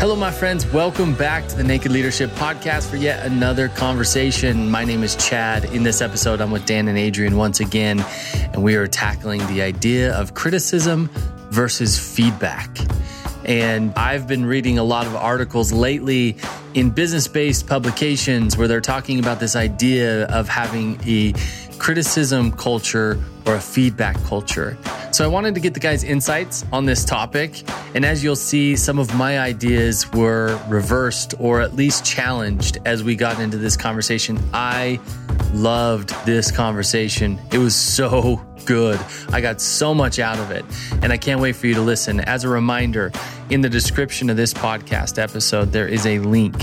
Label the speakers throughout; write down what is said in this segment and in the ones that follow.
Speaker 1: Hello, my friends. Welcome back to the Naked Leadership Podcast for yet another conversation. My name is Chad. In this episode, I'm with Dan and Adrian once again, and we are tackling the idea of criticism versus feedback. And I've been reading a lot of articles lately in business based publications where they're talking about this idea of having a criticism culture or a feedback culture. So I wanted to get the guys' insights on this topic. And as you'll see, some of my ideas were reversed or at least challenged as we got into this conversation. I loved this conversation. It was so good. I got so much out of it, and I can't wait for you to listen. As a reminder, in the description of this podcast episode, there is a link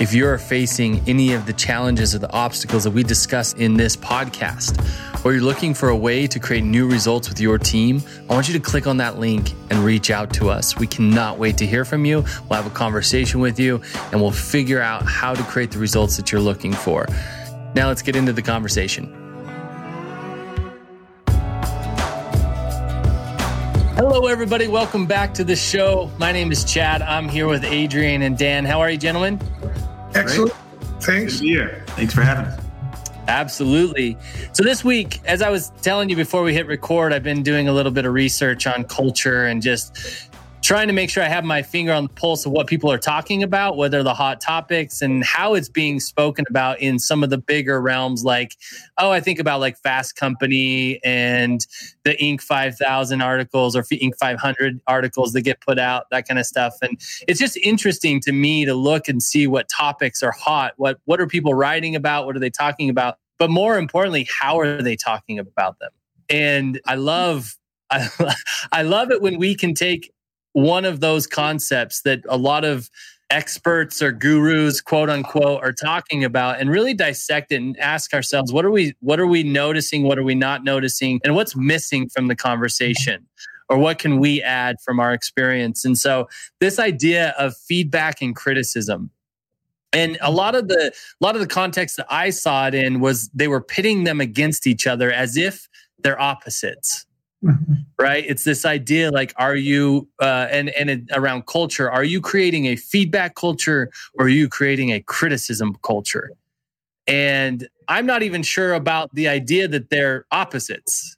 Speaker 1: if you're facing any of the challenges or the obstacles that we discuss in this podcast, or you're looking for a way to create new results with your team, I want you to click on that link and reach out to us. We cannot wait to hear from you. We'll have a conversation with you and we'll figure out how to create the results that you're looking for. Now let's get into the conversation. Hello, everybody. Welcome back to the show. My name is Chad. I'm here with Adrian and Dan. How are you, gentlemen?
Speaker 2: Excellent. Thanks.
Speaker 3: Here. Thanks for having us.
Speaker 1: Absolutely. So this week, as I was telling you before we hit record, I've been doing a little bit of research on culture and just trying to make sure I have my finger on the pulse of what people are talking about, whether the hot topics, and how it's being spoken about in some of the bigger realms. Like, oh, I think about like Fast Company and the Inc. 5000 articles or Inc. 500 articles that get put out, that kind of stuff. And it's just interesting to me to look and see what topics are hot. What what are people writing about? What are they talking about? But more importantly, how are they talking about them? And I love I, I love it when we can take one of those concepts that a lot of experts or gurus quote unquote are talking about and really dissect it and ask ourselves what are we what are we noticing? What are we not noticing? And what's missing from the conversation? Or what can we add from our experience? And so this idea of feedback and criticism. And a lot of the a lot of the context that i saw it in was they were pitting them against each other as if they're opposites Mm-hmm. right? It's this idea like are you uh, and and it, around culture are you creating a feedback culture or are you creating a criticism culture? And i'm not even sure about the idea that they're opposites.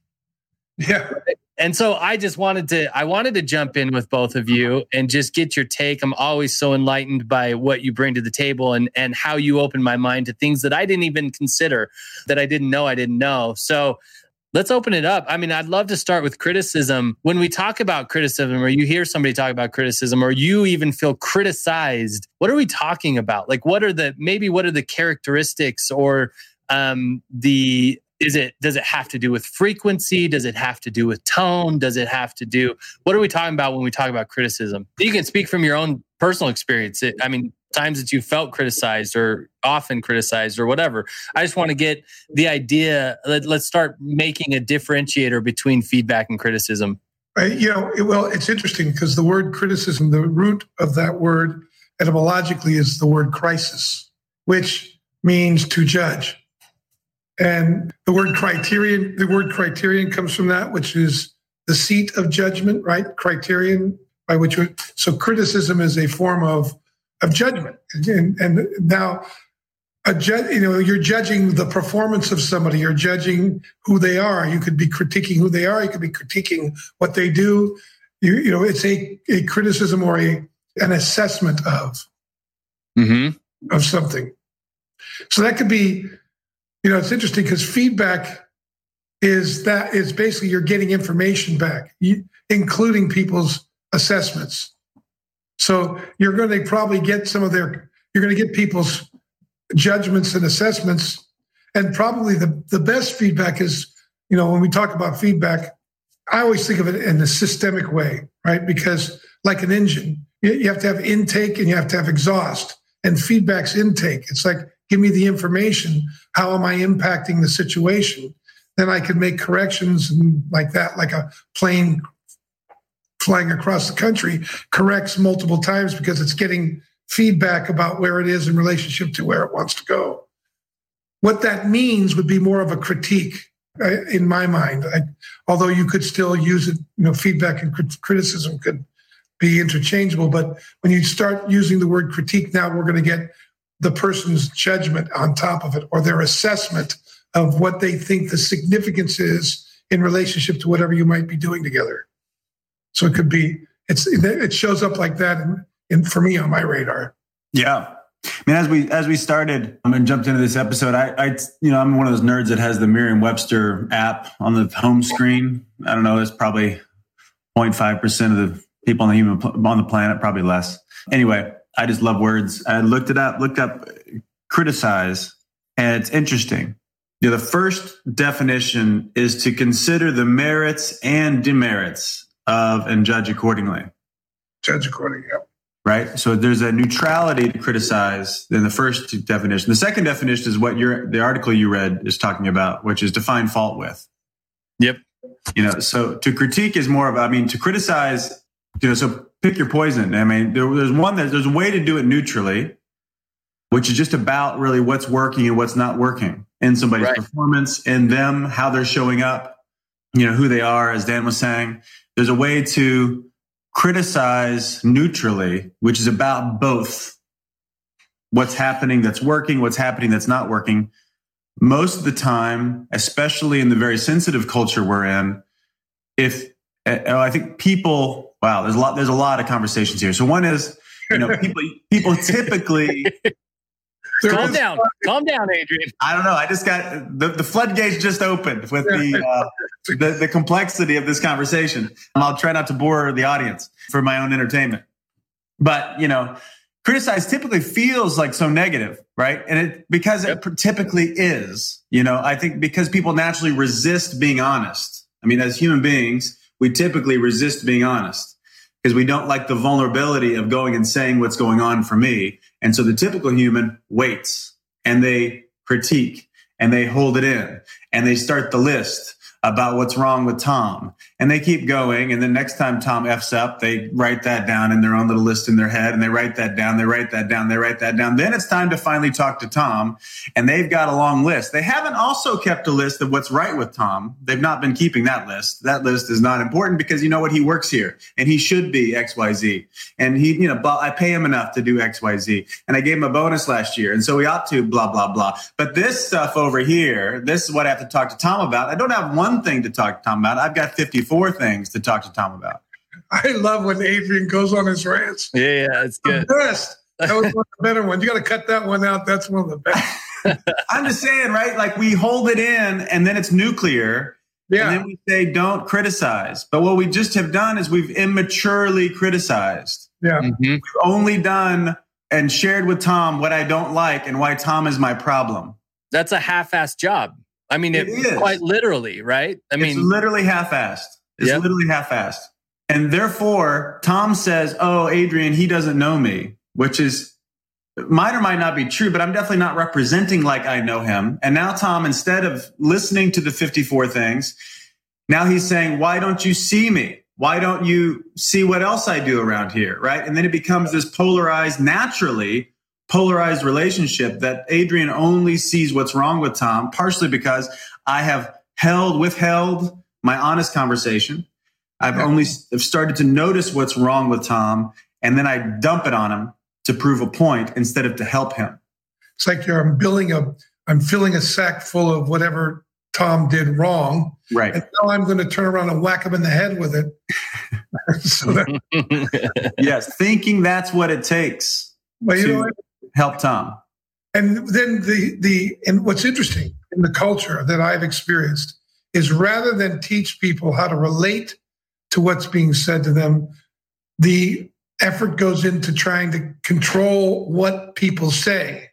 Speaker 2: Yeah.
Speaker 1: And so i just wanted to i wanted to jump in with both of you and just get your take. I'm always so enlightened by what you bring to the table and and how you open my mind to things that i didn't even consider that i didn't know i didn't know. So let's open it up. I mean, I'd love to start with criticism. When we talk about criticism, or you hear somebody talk about criticism, or you even feel criticized, what are we talking about? Like, what are the maybe what are the characteristics or um, the is it does it have to do with frequency does it have to do with tone does it have to do what are we talking about when we talk about criticism you can speak from your own personal experience it, i mean times that you felt criticized or often criticized or whatever. I just want to get the idea. Let, us start making a differentiator between feedback and criticism.
Speaker 2: Uh, you know, it, well, it's interesting because the word criticism, the root of that word etymologically is the word crisis, which means to judge. And the word criterion, the word criterion comes from that, which is the seat of judgment, right? Criterion by which, so criticism is a form of of judgment. And, and now, a ju- you know, you're judging the performance of somebody. You're judging who they are. You could be critiquing who they are. You could be critiquing what they do. You, you know, it's a, a criticism or a an assessment of mm-hmm. of something. So that could be, you know, it's interesting because feedback is that is basically you're getting information back, including people's assessments. So you're going to probably get some of their, you're going to get people's judgments and assessments. And probably the, the best feedback is, you know, when we talk about feedback, I always think of it in a systemic way, right? Because like an engine, you have to have intake and you have to have exhaust. And feedback's intake. It's like, give me the information. How am I impacting the situation? Then I can make corrections and like that, like a plane flying across the country corrects multiple times because it's getting feedback about where it is in relationship to where it wants to go. What that means would be more of a critique uh, in my mind. I, although you could still use it, you know, feedback and crit- criticism could be interchangeable. But when you start using the word critique, now we're going to get the person's judgment on top of it or their assessment of what they think the significance is in relationship to whatever you might be doing together. So it could be it's it shows up like that in for me on my radar.
Speaker 3: Yeah. I mean, as we as we started um, and jumped into this episode, I, I, you know, I'm one of those nerds that has the Merriam-Webster app on the home screen. I don't know, it's probably 0.5 percent of the people on the human on the planet, probably less. Anyway, I just love words. I looked it up, looked up criticize, and it's interesting. You know, the first definition is to consider the merits and demerits of and judge accordingly.
Speaker 2: Judge accordingly, yeah.
Speaker 3: Right. So there's a neutrality to criticize in the first definition. The second definition is what your the article you read is talking about, which is to find fault with.
Speaker 1: Yep.
Speaker 3: You know, so to critique is more of I mean to criticize, you know, so pick your poison. I mean, there, there's one that there's a way to do it neutrally, which is just about really what's working and what's not working in somebody's right. performance, in them, how they're showing up, you know, who they are, as Dan was saying. There's a way to criticize neutrally, which is about both what's happening that's working, what's happening that's not working. Most of the time, especially in the very sensitive culture we're in, if uh, I think people, wow, there's a lot, there's a lot of conversations here. So one is, you know, people, people typically
Speaker 1: calm down, calm down, Adrian.
Speaker 3: I don't know. I just got the, the floodgates just opened with the, uh, the the complexity of this conversation. And I'll try not to bore the audience for my own entertainment. But you know, criticize typically feels like so negative, right? And it because yep. it typically is. You know, I think because people naturally resist being honest. I mean, as human beings, we typically resist being honest because we don't like the vulnerability of going and saying what's going on for me. And so the typical human waits and they critique and they hold it in and they start the list about what's wrong with Tom. And they keep going. And then next time Tom F's up, they write that down in their own little list in their head and they write that down, they write that down, they write that down. Then it's time to finally talk to Tom. And they've got a long list. They haven't also kept a list of what's right with Tom. They've not been keeping that list. That list is not important because you know what? He works here and he should be XYZ. And he, you know, I pay him enough to do XYZ. And I gave him a bonus last year. And so we ought to blah, blah, blah. But this stuff over here, this is what I have to talk to Tom about. I don't have one thing to talk to Tom about. I've got 54 things to talk to Tom about.
Speaker 2: I love when Adrian goes on his rants.
Speaker 1: Yeah, yeah, it's good.
Speaker 2: The best. That was one of the better ones. You got to cut that one out. That's one of the best.
Speaker 3: I'm just saying, right? Like we hold it in and then it's nuclear. Yeah. And then we say, don't criticize. But what we just have done is we've immaturely criticized.
Speaker 2: Yeah. Mm-hmm.
Speaker 3: We've only done and shared with Tom what I don't like and why Tom is my problem.
Speaker 1: That's a half assed job. I mean, it, it quite literally, right? I mean,
Speaker 3: literally half assed. It's yep. literally half assed. And therefore, Tom says, Oh, Adrian, he doesn't know me, which is might or might not be true, but I'm definitely not representing like I know him. And now Tom, instead of listening to the 54 things, now he's saying, why don't you see me? Why don't you see what else I do around here? Right. And then it becomes this polarized, naturally polarized relationship that Adrian only sees what's wrong with Tom, partially because I have held, withheld my honest conversation. I've only have started to notice what's wrong with Tom, and then I dump it on him to prove a point instead of to help him.
Speaker 2: It's like you're I'm billing a I'm filling a sack full of whatever Tom did wrong.
Speaker 3: Right.
Speaker 2: And now I'm going to turn around and whack him in the head with it.
Speaker 3: that, yes, thinking that's what it takes well, you to know, help Tom.
Speaker 2: And then the the and what's interesting in the culture that I've experienced is rather than teach people how to relate to what's being said to them, the effort goes into trying to control what people say.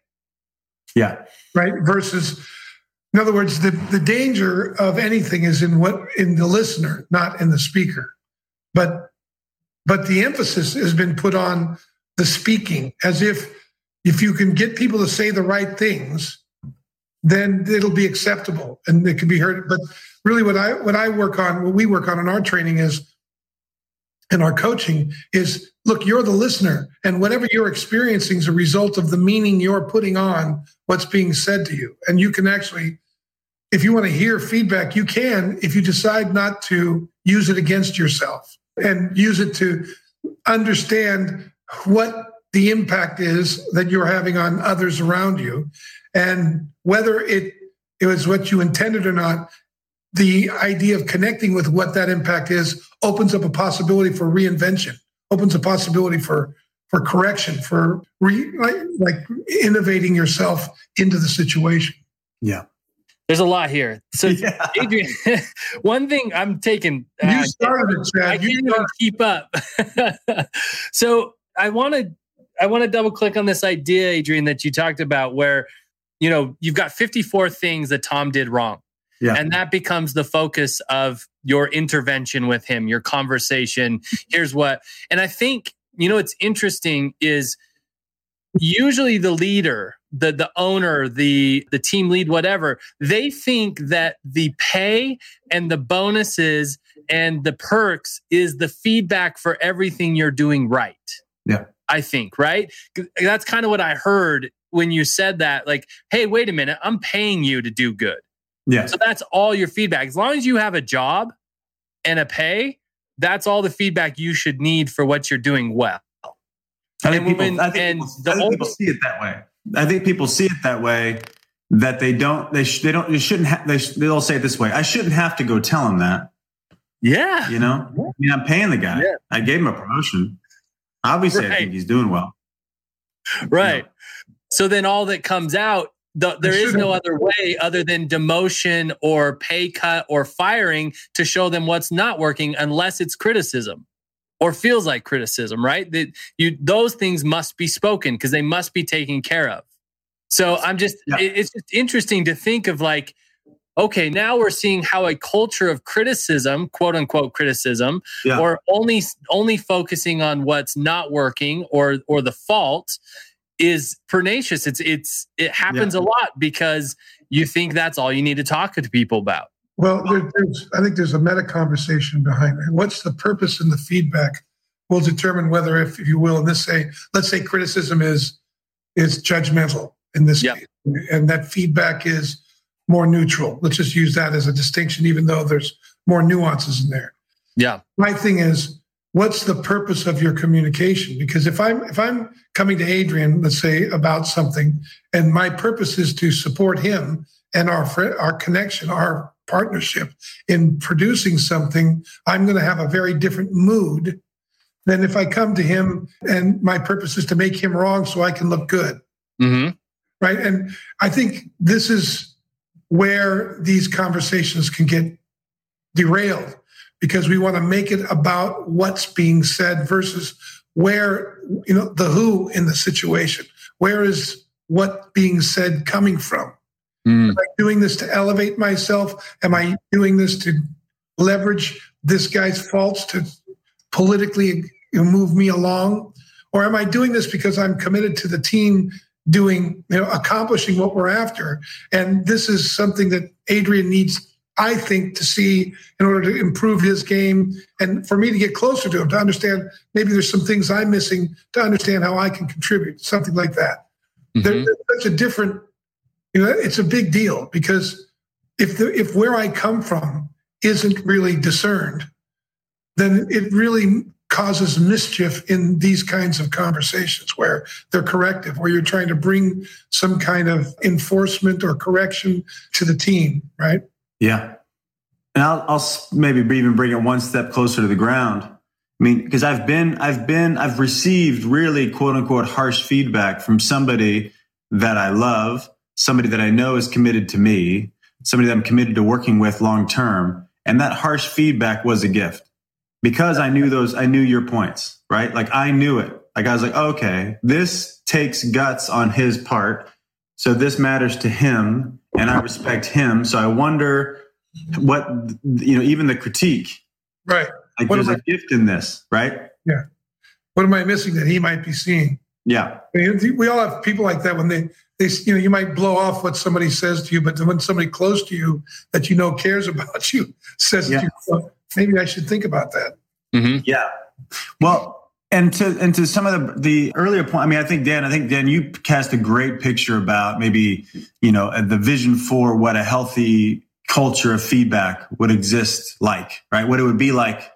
Speaker 3: Yeah.
Speaker 2: Right. Versus, in other words, the, the danger of anything is in what in the listener, not in the speaker. But but the emphasis has been put on the speaking as if if you can get people to say the right things, then it'll be acceptable and it can be heard. But really what I what I work on, what we work on in our training is in our coaching is look, you're the listener, and whatever you're experiencing is a result of the meaning you're putting on what's being said to you. And you can actually, if you want to hear feedback, you can if you decide not to use it against yourself and use it to understand what the impact is that you're having on others around you and whether it it was what you intended or not the idea of connecting with what that impact is opens up a possibility for reinvention opens a possibility for for correction for re, like, like innovating yourself into the situation
Speaker 3: yeah
Speaker 1: there's a lot here. So, yeah. Adrian, one thing I'm taking.
Speaker 2: You uh, started it, Chad.
Speaker 1: I can't even keep up. so, I want to I want to double click on this idea, Adrian, that you talked about, where you know you've got 54 things that Tom did wrong, yeah. and that becomes the focus of your intervention with him, your conversation. Here's what, and I think you know what's interesting is usually the leader the the owner the the team lead whatever they think that the pay and the bonuses and the perks is the feedback for everything you're doing right
Speaker 3: yeah
Speaker 1: i think right? That's kind of what i heard when you said that like hey wait a minute i'm paying you to do good.
Speaker 3: Yeah.
Speaker 1: So that's all your feedback. As long as you have a job and a pay that's all the feedback you should need for what you're doing well.
Speaker 3: I think, people, when, I think, people, I think people see it that way. I think people see it that way that they don't they sh- they don't they shouldn't have they sh- they'll say it this way I shouldn't have to go tell him that.
Speaker 1: Yeah.
Speaker 3: You know? I mean I'm paying the guy. Yeah. I gave him a promotion obviously right. I think he's doing well
Speaker 1: right know? so then all that comes out the, there is no other way other than demotion or pay cut or firing to show them what's not working unless it's criticism or feels like criticism, right? That you those things must be spoken because they must be taken care of. So I'm just yeah. it's just interesting to think of like okay, now we're seeing how a culture of criticism, quote unquote criticism, yeah. or only only focusing on what's not working or or the fault is pernicious. It's it's it happens yeah. a lot because you think that's all you need to talk to people about.
Speaker 2: Well, there, there's, I think there's a meta conversation behind it. What's the purpose and the feedback will determine whether, if, if you will, in this say, let's say criticism is is judgmental in this yep. case, and that feedback is more neutral. Let's just use that as a distinction, even though there's more nuances in there.
Speaker 1: Yeah.
Speaker 2: My thing is, what's the purpose of your communication? Because if I'm if I'm coming to Adrian, let's say about something, and my purpose is to support him and our our connection, our partnership in producing something, I'm going to have a very different mood than if I come to him and my purpose is to make him wrong so I can look good.
Speaker 1: Mm-hmm.
Speaker 2: Right. And I think this is where these conversations can get derailed because we want to make it about what's being said versus where, you know, the who in the situation. Where is what being said coming from? Mm. Am I doing this to elevate myself? Am I doing this to leverage this guy's faults to politically move me along? Or am I doing this because I'm committed to the team doing, you know, accomplishing what we're after? And this is something that Adrian needs, I think, to see in order to improve his game and for me to get closer to him, to understand maybe there's some things I'm missing to understand how I can contribute, something like that. Mm-hmm. There, there's such a different you know, it's a big deal because if the, if where I come from isn't really discerned, then it really causes mischief in these kinds of conversations where they're corrective, where you're trying to bring some kind of enforcement or correction to the team, right?
Speaker 3: Yeah. And I'll, I'll maybe even bring it one step closer to the ground. I mean, because I've been, I've been, I've received really quote unquote harsh feedback from somebody that I love somebody that I know is committed to me, somebody that I'm committed to working with long term. And that harsh feedback was a gift because I knew those, I knew your points, right? Like I knew it. Like I was like, okay, this takes guts on his part. So this matters to him and I respect him. So I wonder what, you know, even the critique.
Speaker 2: Right.
Speaker 3: Like what there's a I, gift in this, right?
Speaker 2: Yeah. What am I missing that he might be seeing?
Speaker 3: Yeah.
Speaker 2: I mean, we all have people like that when they, they, you know, you might blow off what somebody says to you, but when somebody close to you that you know cares about you says yeah. to you, maybe I should think about that.
Speaker 3: Mm-hmm. Yeah. Well, and to and to some of the the earlier point, I mean, I think Dan, I think Dan, you cast a great picture about maybe you know the vision for what a healthy culture of feedback would exist like, right? What it would be like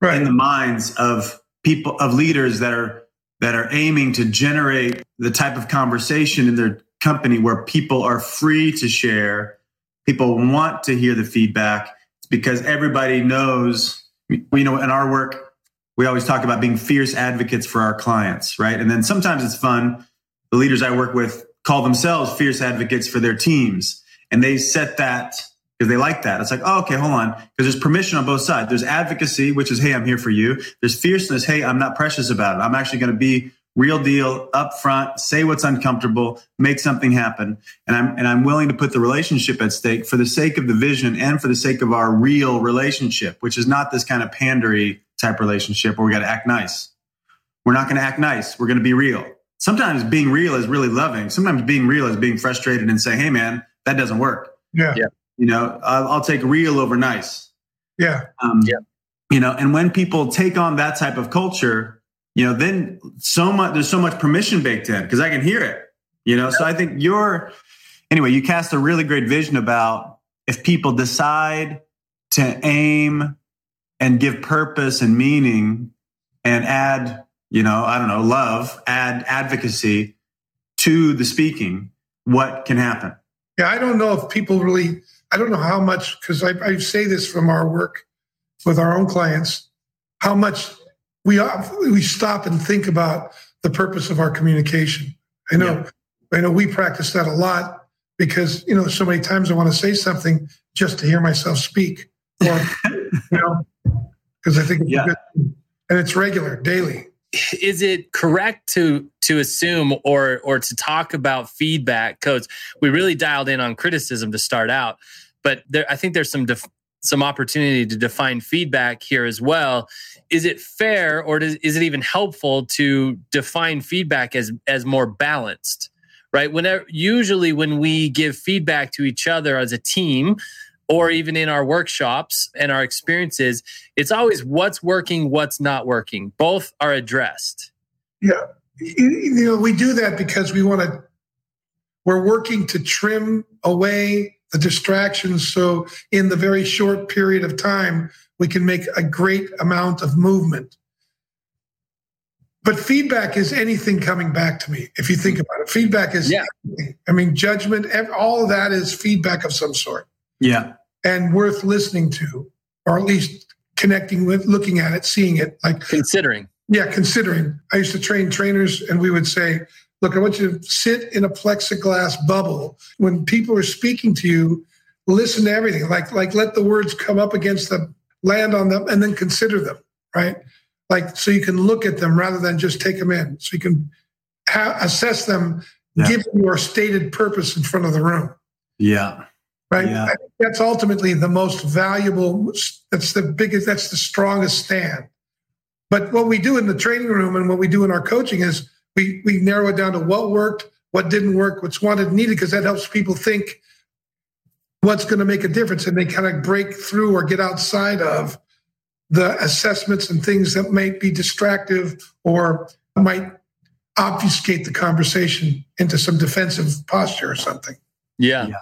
Speaker 3: right. in the minds of people of leaders that are that are aiming to generate the type of conversation in their company where people are free to share, people want to hear the feedback. Because everybody knows, you know, in our work, we always talk about being fierce advocates for our clients, right? And then sometimes it's fun. The leaders I work with call themselves fierce advocates for their teams. And they set that because they like that. It's like, oh, okay, hold on. Because there's permission on both sides. There's advocacy, which is, hey, I'm here for you. There's fierceness, hey, I'm not precious about it. I'm actually going to be real deal, upfront, say what's uncomfortable, make something happen. And I'm and I'm willing to put the relationship at stake for the sake of the vision and for the sake of our real relationship, which is not this kind of pandery type relationship where we got to act nice. We're not going to act nice. We're going to be real. Sometimes being real is really loving. Sometimes being real is being frustrated and saying, "Hey, man, that doesn't work."
Speaker 2: Yeah. yeah.
Speaker 3: You know, I'll, I'll take real over nice.
Speaker 2: Yeah.
Speaker 3: Um, yeah. You know, and when people take on that type of culture, you know, then so much, there's so much permission baked in because I can hear it, you know? So I think you're, anyway, you cast a really great vision about if people decide to aim and give purpose and meaning and add, you know, I don't know, love, add advocacy to the speaking, what can happen?
Speaker 2: Yeah, I don't know if people really I don't know how much, because I, I, say this from our work with our own clients, how much we we stop and think about the purpose of our communication. I know, yeah. I know we practice that a lot because you know so many times I want to say something just to hear myself speak, or you know, because I think it's yeah. good, and it's regular, daily.
Speaker 1: Is it correct to to assume or or to talk about feedback codes? We really dialed in on criticism to start out but there, I think there's some def- some opportunity to define feedback here as well. Is it fair, or does, is it even helpful to define feedback as as more balanced? Right. Whenever usually when we give feedback to each other as a team, or even in our workshops and our experiences, it's always what's working, what's not working. Both are addressed.
Speaker 2: Yeah. You know, we do that because we want to, we're working to trim away the distractions. So in the very short period of time, we can make a great amount of movement. But feedback is anything coming back to me. If you think mm-hmm. about it, feedback is, yeah. Anything. I mean, judgment, all of that is feedback of some sort.
Speaker 3: Yeah.
Speaker 2: And worth listening to, or at least connecting with, looking at it, seeing it, like
Speaker 1: considering.
Speaker 2: Yeah, considering. I used to train trainers and we would say, Look, I want you to sit in a plexiglass bubble. When people are speaking to you, listen to everything. Like, like let the words come up against them, land on them, and then consider them, right? Like, so you can look at them rather than just take them in. So you can ha- assess them, yeah. give your stated purpose in front of the room.
Speaker 3: Yeah.
Speaker 2: Right. Yeah. That's ultimately the most valuable. That's the biggest, that's the strongest stand. But what we do in the training room and what we do in our coaching is we we narrow it down to what worked, what didn't work, what's wanted needed, because that helps people think what's going to make a difference, and they kind of break through or get outside of the assessments and things that might be distractive or might obfuscate the conversation into some defensive posture or something.
Speaker 1: Yeah. yeah.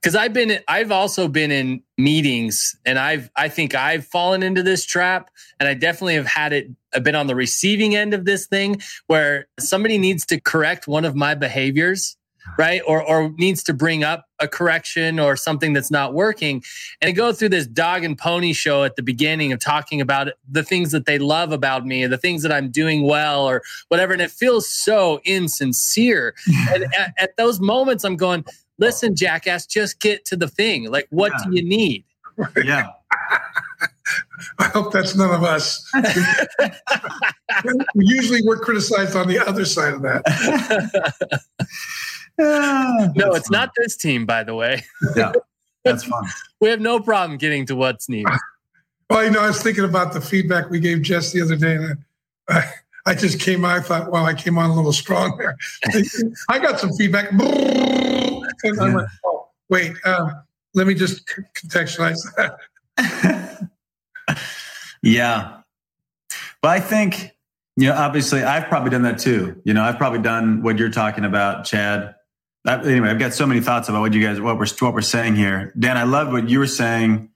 Speaker 1: Because I've been I've also been in meetings and I've I think I've fallen into this trap and I definitely have had it I've been on the receiving end of this thing where somebody needs to correct one of my behaviors right? Or or needs to bring up a correction or something that's not working. And I go through this dog and pony show at the beginning of talking about the things that they love about me the things that I'm doing well or whatever. And it feels so insincere. And at, at those moments I'm going listen, jackass, just get to the thing. Like, what yeah. do you need?
Speaker 3: Yeah.
Speaker 2: I hope that's none of us. Usually we're criticized on the other side of that.
Speaker 1: Ah, no, it's fun. not this team, by the way.
Speaker 3: yeah, that's fun.
Speaker 1: we have no problem getting to what's needed.
Speaker 2: Well, you know, I was thinking about the feedback we gave Jess the other day, and I, I just came. I thought, well, I came on a little strong there. I got some feedback. And I'm like, oh, wait, um, let me just contextualize that.
Speaker 3: yeah. But I think, you know, obviously I've probably done that too. You know, I've probably done what you're talking about, Chad. I, anyway, I've got so many thoughts about what you guys, what we're, what we're saying here. Dan, I love what you were saying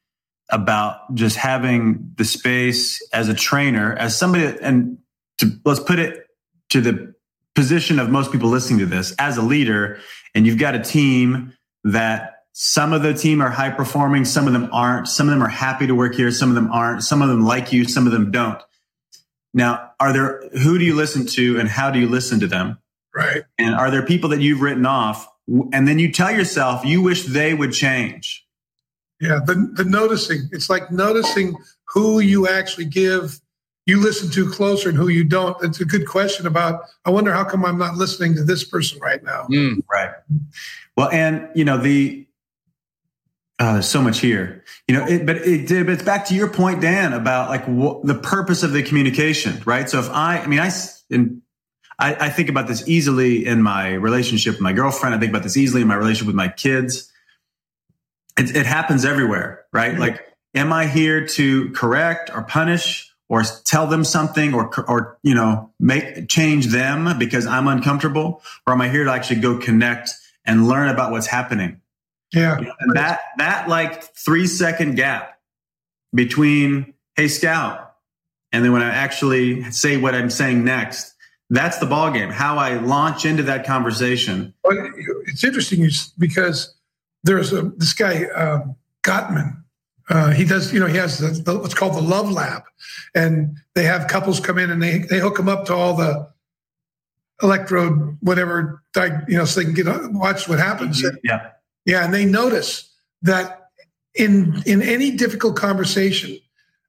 Speaker 3: about just having the space as a trainer, as somebody, and to let's put it to the position of most people listening to this as a leader, and you've got a team that some of the team are high performing, some of them aren't, some of them are happy to work here, some of them aren't, some of them like you, some of them don't. Now, are there who do you listen to and how do you listen to them?
Speaker 2: Right.
Speaker 3: And are there people that you've written off and then you tell yourself you wish they would change?
Speaker 2: Yeah, the the noticing. It's like noticing who you actually give you listen to closer and who you don't. It's a good question about. I wonder how come I'm not listening to this person right now.
Speaker 3: Mm, right. Well, and you know the uh, there's so much here, you know. It, but it did. But it's back to your point, Dan, about like wh- the purpose of the communication, right? So if I, I mean, I in I, I think about this easily in my relationship with my girlfriend. I think about this easily in my relationship with my kids. It, it happens everywhere, right? Mm-hmm. Like, am I here to correct or punish or tell them something or, or, you know, make change them because I'm uncomfortable? Or am I here to actually go connect and learn about what's happening?
Speaker 2: Yeah.
Speaker 3: And that, that like three second gap between, Hey, scout. And then when I actually say what I'm saying next, that's the ball game. How I launch into that conversation.
Speaker 2: It's interesting because there's a this guy um, Gottman. Uh, he does, you know, he has the, the, what's called the Love Lab, and they have couples come in and they they hook them up to all the electrode whatever, you know, so they can get watch what happens.
Speaker 3: Yeah,
Speaker 2: yeah, and they notice that in in any difficult conversation,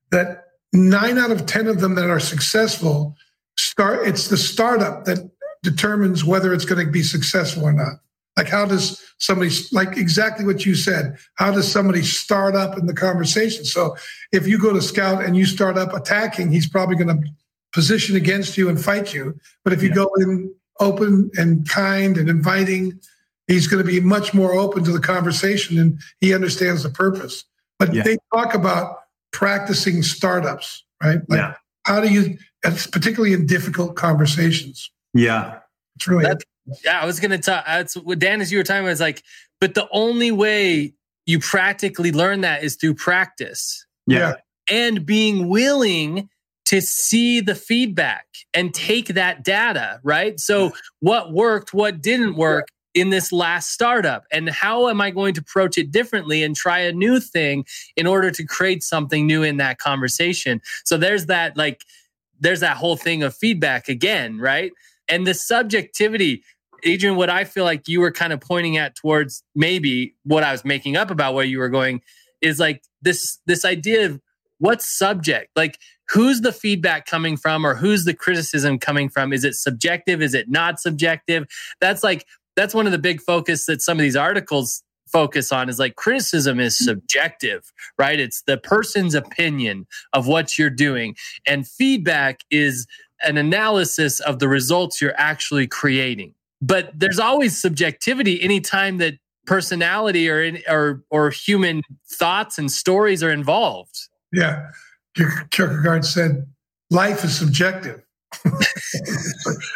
Speaker 2: that nine out of ten of them that are successful start it's the startup that determines whether it's going to be successful or not like how does somebody like exactly what you said how does somebody start up in the conversation so if you go to scout and you start up attacking he's probably going to position against you and fight you but if you yeah. go in open and kind and inviting he's going to be much more open to the conversation and he understands the purpose but yeah. they talk about practicing startups right like yeah. how do you particularly in difficult conversations.
Speaker 3: Yeah,
Speaker 2: it's really.
Speaker 1: That's, yeah, I was going to talk. That's what Dan, as you were talking about, is like, but the only way you practically learn that is through practice.
Speaker 3: Yeah.
Speaker 1: And being willing to see the feedback and take that data, right? So, what worked, what didn't work, in this last startup and how am i going to approach it differently and try a new thing in order to create something new in that conversation so there's that like there's that whole thing of feedback again, right? And the subjectivity, Adrian, what I feel like you were kind of pointing at towards maybe what I was making up about where you were going is like this this idea of what's subject like who's the feedback coming from or who's the criticism coming from is it subjective is it not subjective that's like that's one of the big focus that some of these articles focus on is like criticism is mm. subjective, right? It's the person's opinion of what you're doing. And feedback is an analysis of the results you're actually creating. But there's always subjectivity anytime that personality or or or human thoughts and stories are involved.
Speaker 2: Yeah. Kierkegaard said life is subjective.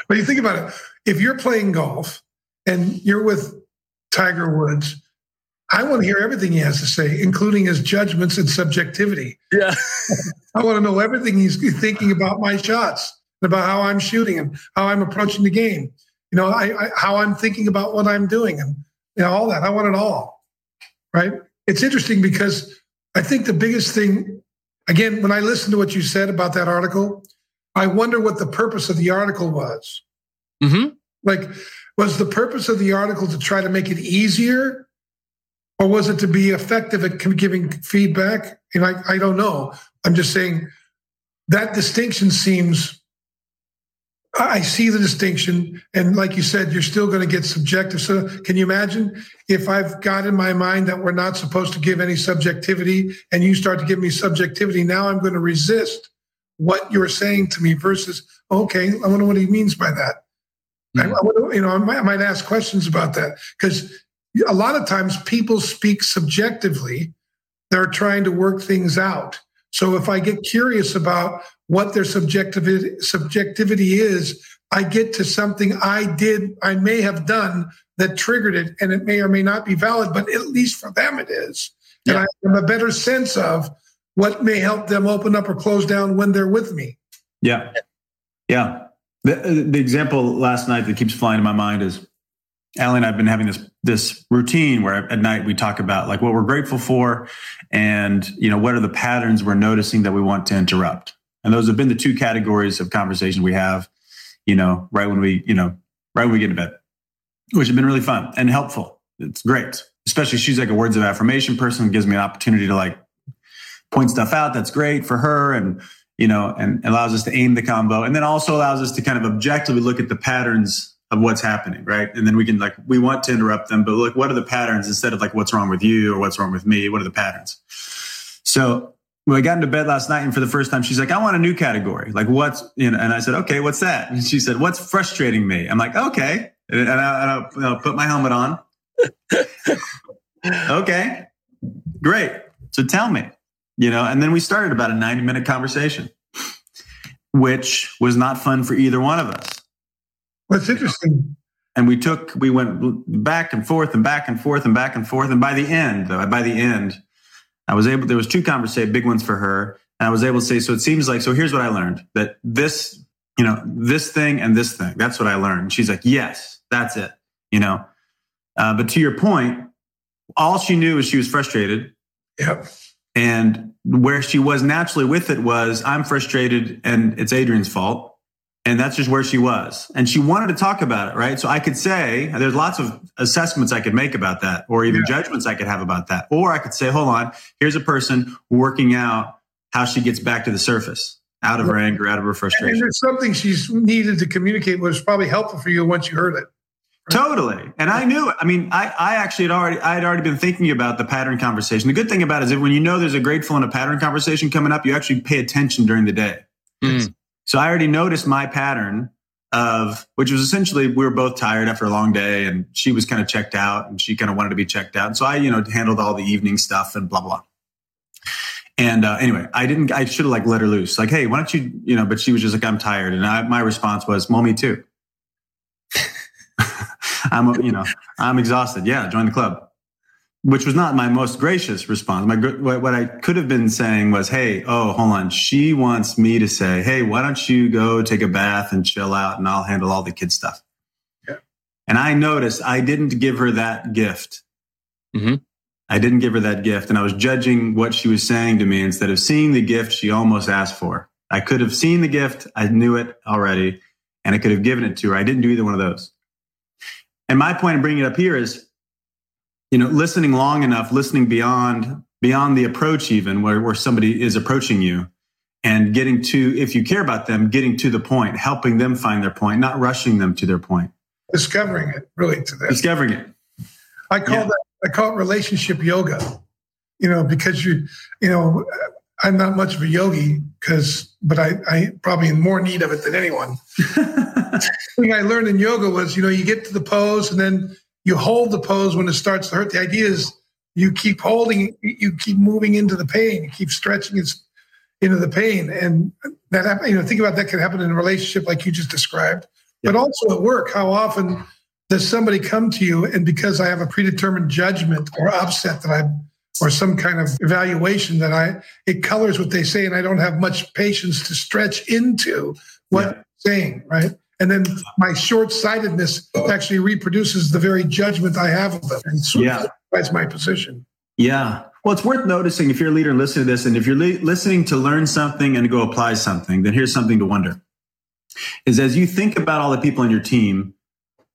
Speaker 2: but you think about it, if you're playing golf and you're with Tiger Woods I want to hear everything he has to say, including his judgments and subjectivity.
Speaker 1: Yeah.
Speaker 2: I want to know everything he's thinking about my shots, about how I'm shooting and how I'm approaching the game. You know, I, I, how I'm thinking about what I'm doing and you know, all that. I want it all. Right. It's interesting because I think the biggest thing, again, when I listen to what you said about that article, I wonder what the purpose of the article was.
Speaker 1: Mm-hmm.
Speaker 2: Like, was the purpose of the article to try to make it easier or was it to be effective at giving feedback? And I, I don't know. I'm just saying that distinction seems. I see the distinction, and like you said, you're still going to get subjective. So, can you imagine if I've got in my mind that we're not supposed to give any subjectivity, and you start to give me subjectivity? Now I'm going to resist what you're saying to me versus, okay, I wonder what he means by that. Mm-hmm. I, wonder, you know, I might, I might ask questions about that because a lot of times people speak subjectively. They're trying to work things out. So if I get curious about what their subjectivity, subjectivity is, I get to something I did, I may have done that triggered it, and it may or may not be valid, but at least for them it is. Yeah. And I have a better sense of what may help them open up or close down when they're with me.
Speaker 3: Yeah. Yeah. The, uh, the example last night that keeps flying in my mind is Allie and I've been having this this routine where at night we talk about like what we're grateful for and you know what are the patterns we're noticing that we want to interrupt. And those have been the two categories of conversation we have, you know, right when we, you know, right when we get to bed, which have been really fun and helpful. It's great. Especially she's like a words of affirmation person, gives me an opportunity to like point stuff out. That's great for her. And you know, and allows us to aim the combo and then also allows us to kind of objectively look at the patterns of what's happening, right? And then we can like, we want to interrupt them, but look, what are the patterns instead of like, what's wrong with you or what's wrong with me? What are the patterns? So when I got into bed last night and for the first time, she's like, I want a new category. Like what's, you know, and I said, okay, what's that? And she said, what's frustrating me? I'm like, okay. And, I, will I'll put my helmet on. okay, great. So tell me, you know, and then we started about a 90 minute conversation, which was not fun for either one of us.
Speaker 2: What's interesting.
Speaker 3: And we took, we went back and forth and back and forth and back and forth. And by the end, though, by the end, I was able, there was two conversations, big ones for her. And I was able to say, so it seems like, so here's what I learned that this, you know, this thing and this thing, that's what I learned. She's like, yes, that's it, you know. Uh, but to your point, all she knew is she was frustrated.
Speaker 2: Yep.
Speaker 3: And where she was naturally with it was, I'm frustrated and it's Adrian's fault. And that's just where she was. And she wanted to talk about it, right? So I could say, there's lots of assessments I could make about that, or even yeah. judgments I could have about that. Or I could say, hold on, here's a person working out how she gets back to the surface out of her anger, out of her frustration. And
Speaker 2: there's something she's needed to communicate was probably helpful for you once you heard it.
Speaker 3: Totally. And I knew it. I mean, I, I actually had already, I had already been thinking about the pattern conversation. The good thing about it is that when you know there's a grateful and a pattern conversation coming up, you actually pay attention during the day. Mm. So I already noticed my pattern of, which was essentially, we were both tired after a long day and she was kind of checked out and she kind of wanted to be checked out. And so I, you know, handled all the evening stuff and blah, blah. And uh, anyway, I didn't, I should have like let her loose. Like, hey, why don't you, you know, but she was just like, I'm tired. And I, my response was, well, me too. I'm, you know, I'm exhausted. Yeah, join the club. Which was not my most gracious response. My what I could have been saying was, "Hey, oh, hold on. She wants me to say, hey, why don't you go take a bath and chill out, and I'll handle all the kid stuff." Yeah. And I noticed I didn't give her that gift. Mm-hmm. I didn't give her that gift, and I was judging what she was saying to me instead of seeing the gift she almost asked for. I could have seen the gift. I knew it already, and I could have given it to her. I didn't do either one of those. And my point of bringing it up here is, you know, listening long enough, listening beyond beyond the approach, even where, where somebody is approaching you, and getting to, if you care about them, getting to the point, helping them find their point, not rushing them to their point,
Speaker 2: discovering it really to them,
Speaker 3: discovering it.
Speaker 2: I call yeah. that I call it relationship yoga. You know, because you, you know, I'm not much of a yogi because, but I, I probably in more need of it than anyone. thing I learned in yoga was, you know, you get to the pose and then you hold the pose when it starts to hurt. The idea is you keep holding, you keep moving into the pain, you keep stretching it into the pain, and that you know, think about that could happen in a relationship like you just described, but also at work. How often does somebody come to you and because I have a predetermined judgment or upset that I'm or some kind of evaluation that I it colors what they say, and I don't have much patience to stretch into what yeah. saying, right? And then my short sightedness actually reproduces the very judgment I have of them. And so yeah. that's my position.
Speaker 3: Yeah. Well, it's worth noticing if you're a leader and listening to this, and if you're li- listening to learn something and go apply something, then here's something to wonder is as you think about all the people on your team,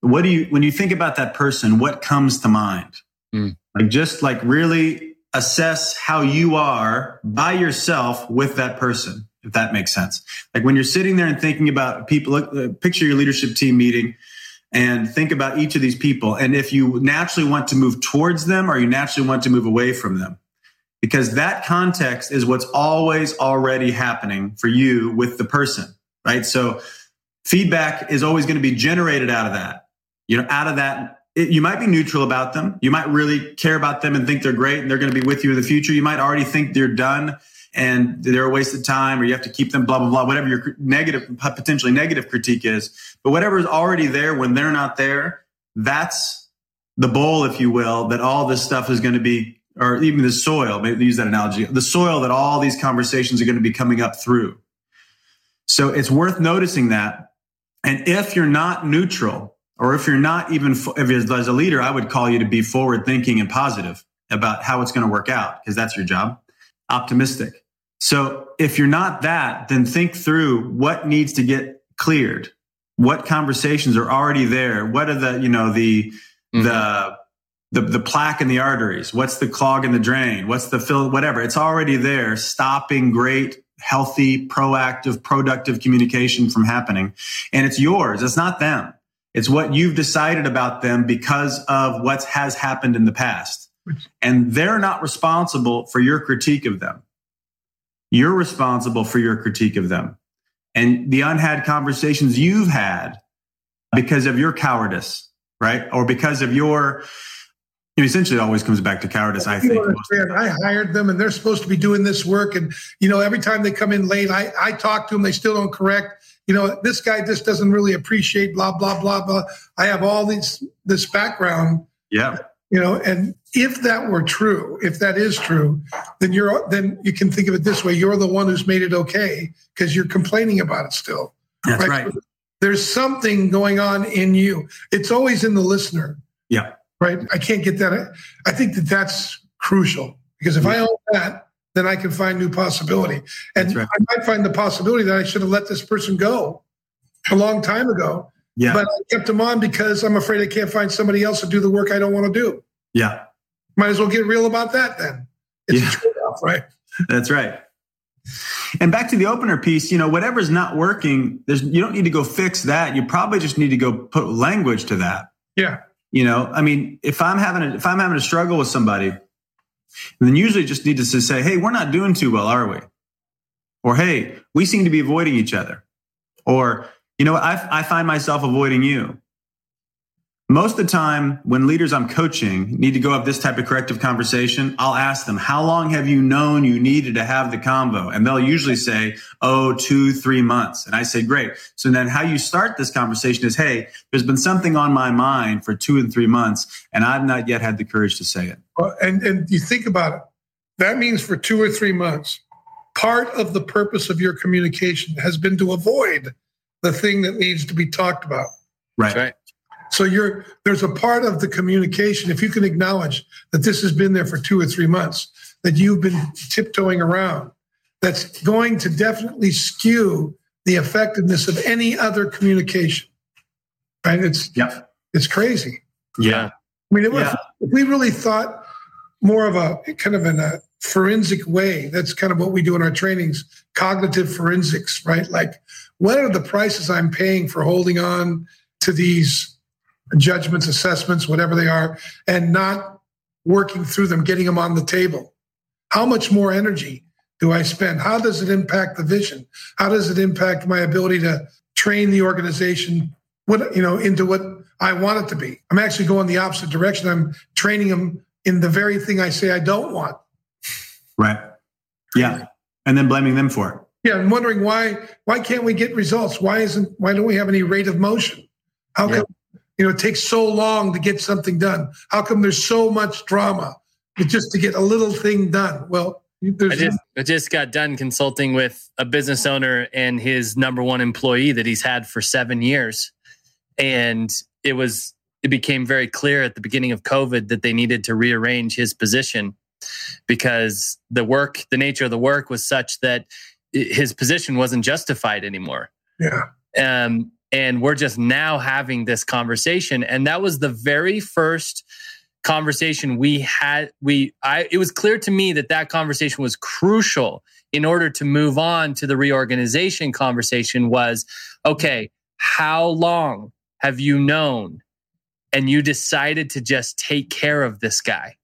Speaker 3: what do you, when you think about that person, what comes to mind? Mm. Like just like really assess how you are by yourself with that person if that makes sense. Like when you're sitting there and thinking about people, uh, picture your leadership team meeting and think about each of these people. And if you naturally want to move towards them or you naturally want to move away from them, because that context is what's always already happening for you with the person, right? So feedback is always going to be generated out of that. You know, out of that, it, you might be neutral about them. You might really care about them and think they're great and they're going to be with you in the future. You might already think they're done and they're a waste of time or you have to keep them blah blah blah whatever your negative potentially negative critique is but whatever is already there when they're not there that's the bowl if you will that all this stuff is going to be or even the soil maybe use that analogy the soil that all these conversations are going to be coming up through So it's worth noticing that. And if you're not neutral, or if you're not even, if as a leader, I would call you to be forward thinking and positive about how it's going to work out because that's your job. Optimistic. So if you're not that, then think through what needs to get cleared. What conversations are already there? What are the, you know, the, mm-hmm. the, the, the plaque in the arteries? What's the clog in the drain? What's the fill? Whatever. It's already there, stopping great, healthy, proactive, productive communication from happening. And it's yours. It's not them. It's what you've decided about them because of what has happened in the past. And they're not responsible for your critique of them. You're responsible for your critique of them and the unhad conversations you've had because of your cowardice, right? Or because of your, you know, essentially it always comes back to cowardice, I think.
Speaker 2: I hired them and they're supposed to be doing this work. And, you know, every time they come in late, I, I talk to them, they still don't correct. You know, this guy just doesn't really appreciate blah, blah, blah, blah. I have all these, this background.
Speaker 3: Yeah.
Speaker 2: You know, and if that were true, if that is true, then you're then you can think of it this way: you're the one who's made it okay because you're complaining about it still.
Speaker 3: That's right? right.
Speaker 2: There's something going on in you. It's always in the listener.
Speaker 3: Yeah.
Speaker 2: Right. I can't get that. I think that that's crucial because if yeah. I own that, then I can find new possibility. And right. I might find the possibility that I should have let this person go a long time ago.
Speaker 3: Yeah.
Speaker 2: But I kept them on because I'm afraid I can't find somebody else to do the work I don't want to do.
Speaker 3: Yeah.
Speaker 2: Might as well get real about that then. It's yeah. a trade-off, right?
Speaker 3: That's right. And back to the opener piece, you know, whatever's not working, there's you don't need to go fix that. You probably just need to go put language to that.
Speaker 2: Yeah.
Speaker 3: You know, I mean, if I'm having a, if I'm having a struggle with somebody, then usually just need to say, "Hey, we're not doing too well, are we?" Or, "Hey, we seem to be avoiding each other." Or, you know, I, I find myself avoiding you. Most of the time when leaders i'm coaching need to go have this type of corrective conversation i'll ask them how long have you known you needed to have the convo and they'll usually say oh two three months. And i say great. So then how you start this conversation is hey there's been something on my mind for two and three months and i've not yet had the courage to say it.
Speaker 2: And, and you think about it. That means for two or three months part of the purpose of your communication has been to avoid the thing that needs to be talked about
Speaker 3: right right
Speaker 2: so you're there's a part of the communication. If you can acknowledge that this has been there for two or three months, that you've been tiptoeing around, that's going to definitely skew the effectiveness of any other communication. Right? It's
Speaker 3: yeah.
Speaker 2: it's crazy.
Speaker 3: Yeah.
Speaker 2: I mean, yeah. if we really thought more of a kind of in a forensic way, that's kind of what we do in our trainings, cognitive forensics, right? Like, what are the prices I'm paying for holding on to these judgments, assessments, whatever they are, and not working through them, getting them on the table. How much more energy do I spend? How does it impact the vision? How does it impact my ability to train the organization what you know into what I want it to be? I'm actually going the opposite direction. I'm training them in the very thing I say I don't want.
Speaker 3: Right. Yeah. And then blaming them for it.
Speaker 2: Yeah, I'm wondering why why can't we get results? Why isn't why don't we have any rate of motion? How yeah. come you know, it takes so long to get something done. How come there's so much drama just to get a little thing done? Well,
Speaker 1: I just, I just got done consulting with a business owner and his number one employee that he's had for seven years. And it was, it became very clear at the beginning of COVID that they needed to rearrange his position because the work, the nature of the work was such that his position wasn't justified anymore.
Speaker 2: Yeah.
Speaker 1: Um, and we're just now having this conversation and that was the very first conversation we had we i it was clear to me that that conversation was crucial in order to move on to the reorganization conversation was okay how long have you known and you decided to just take care of this guy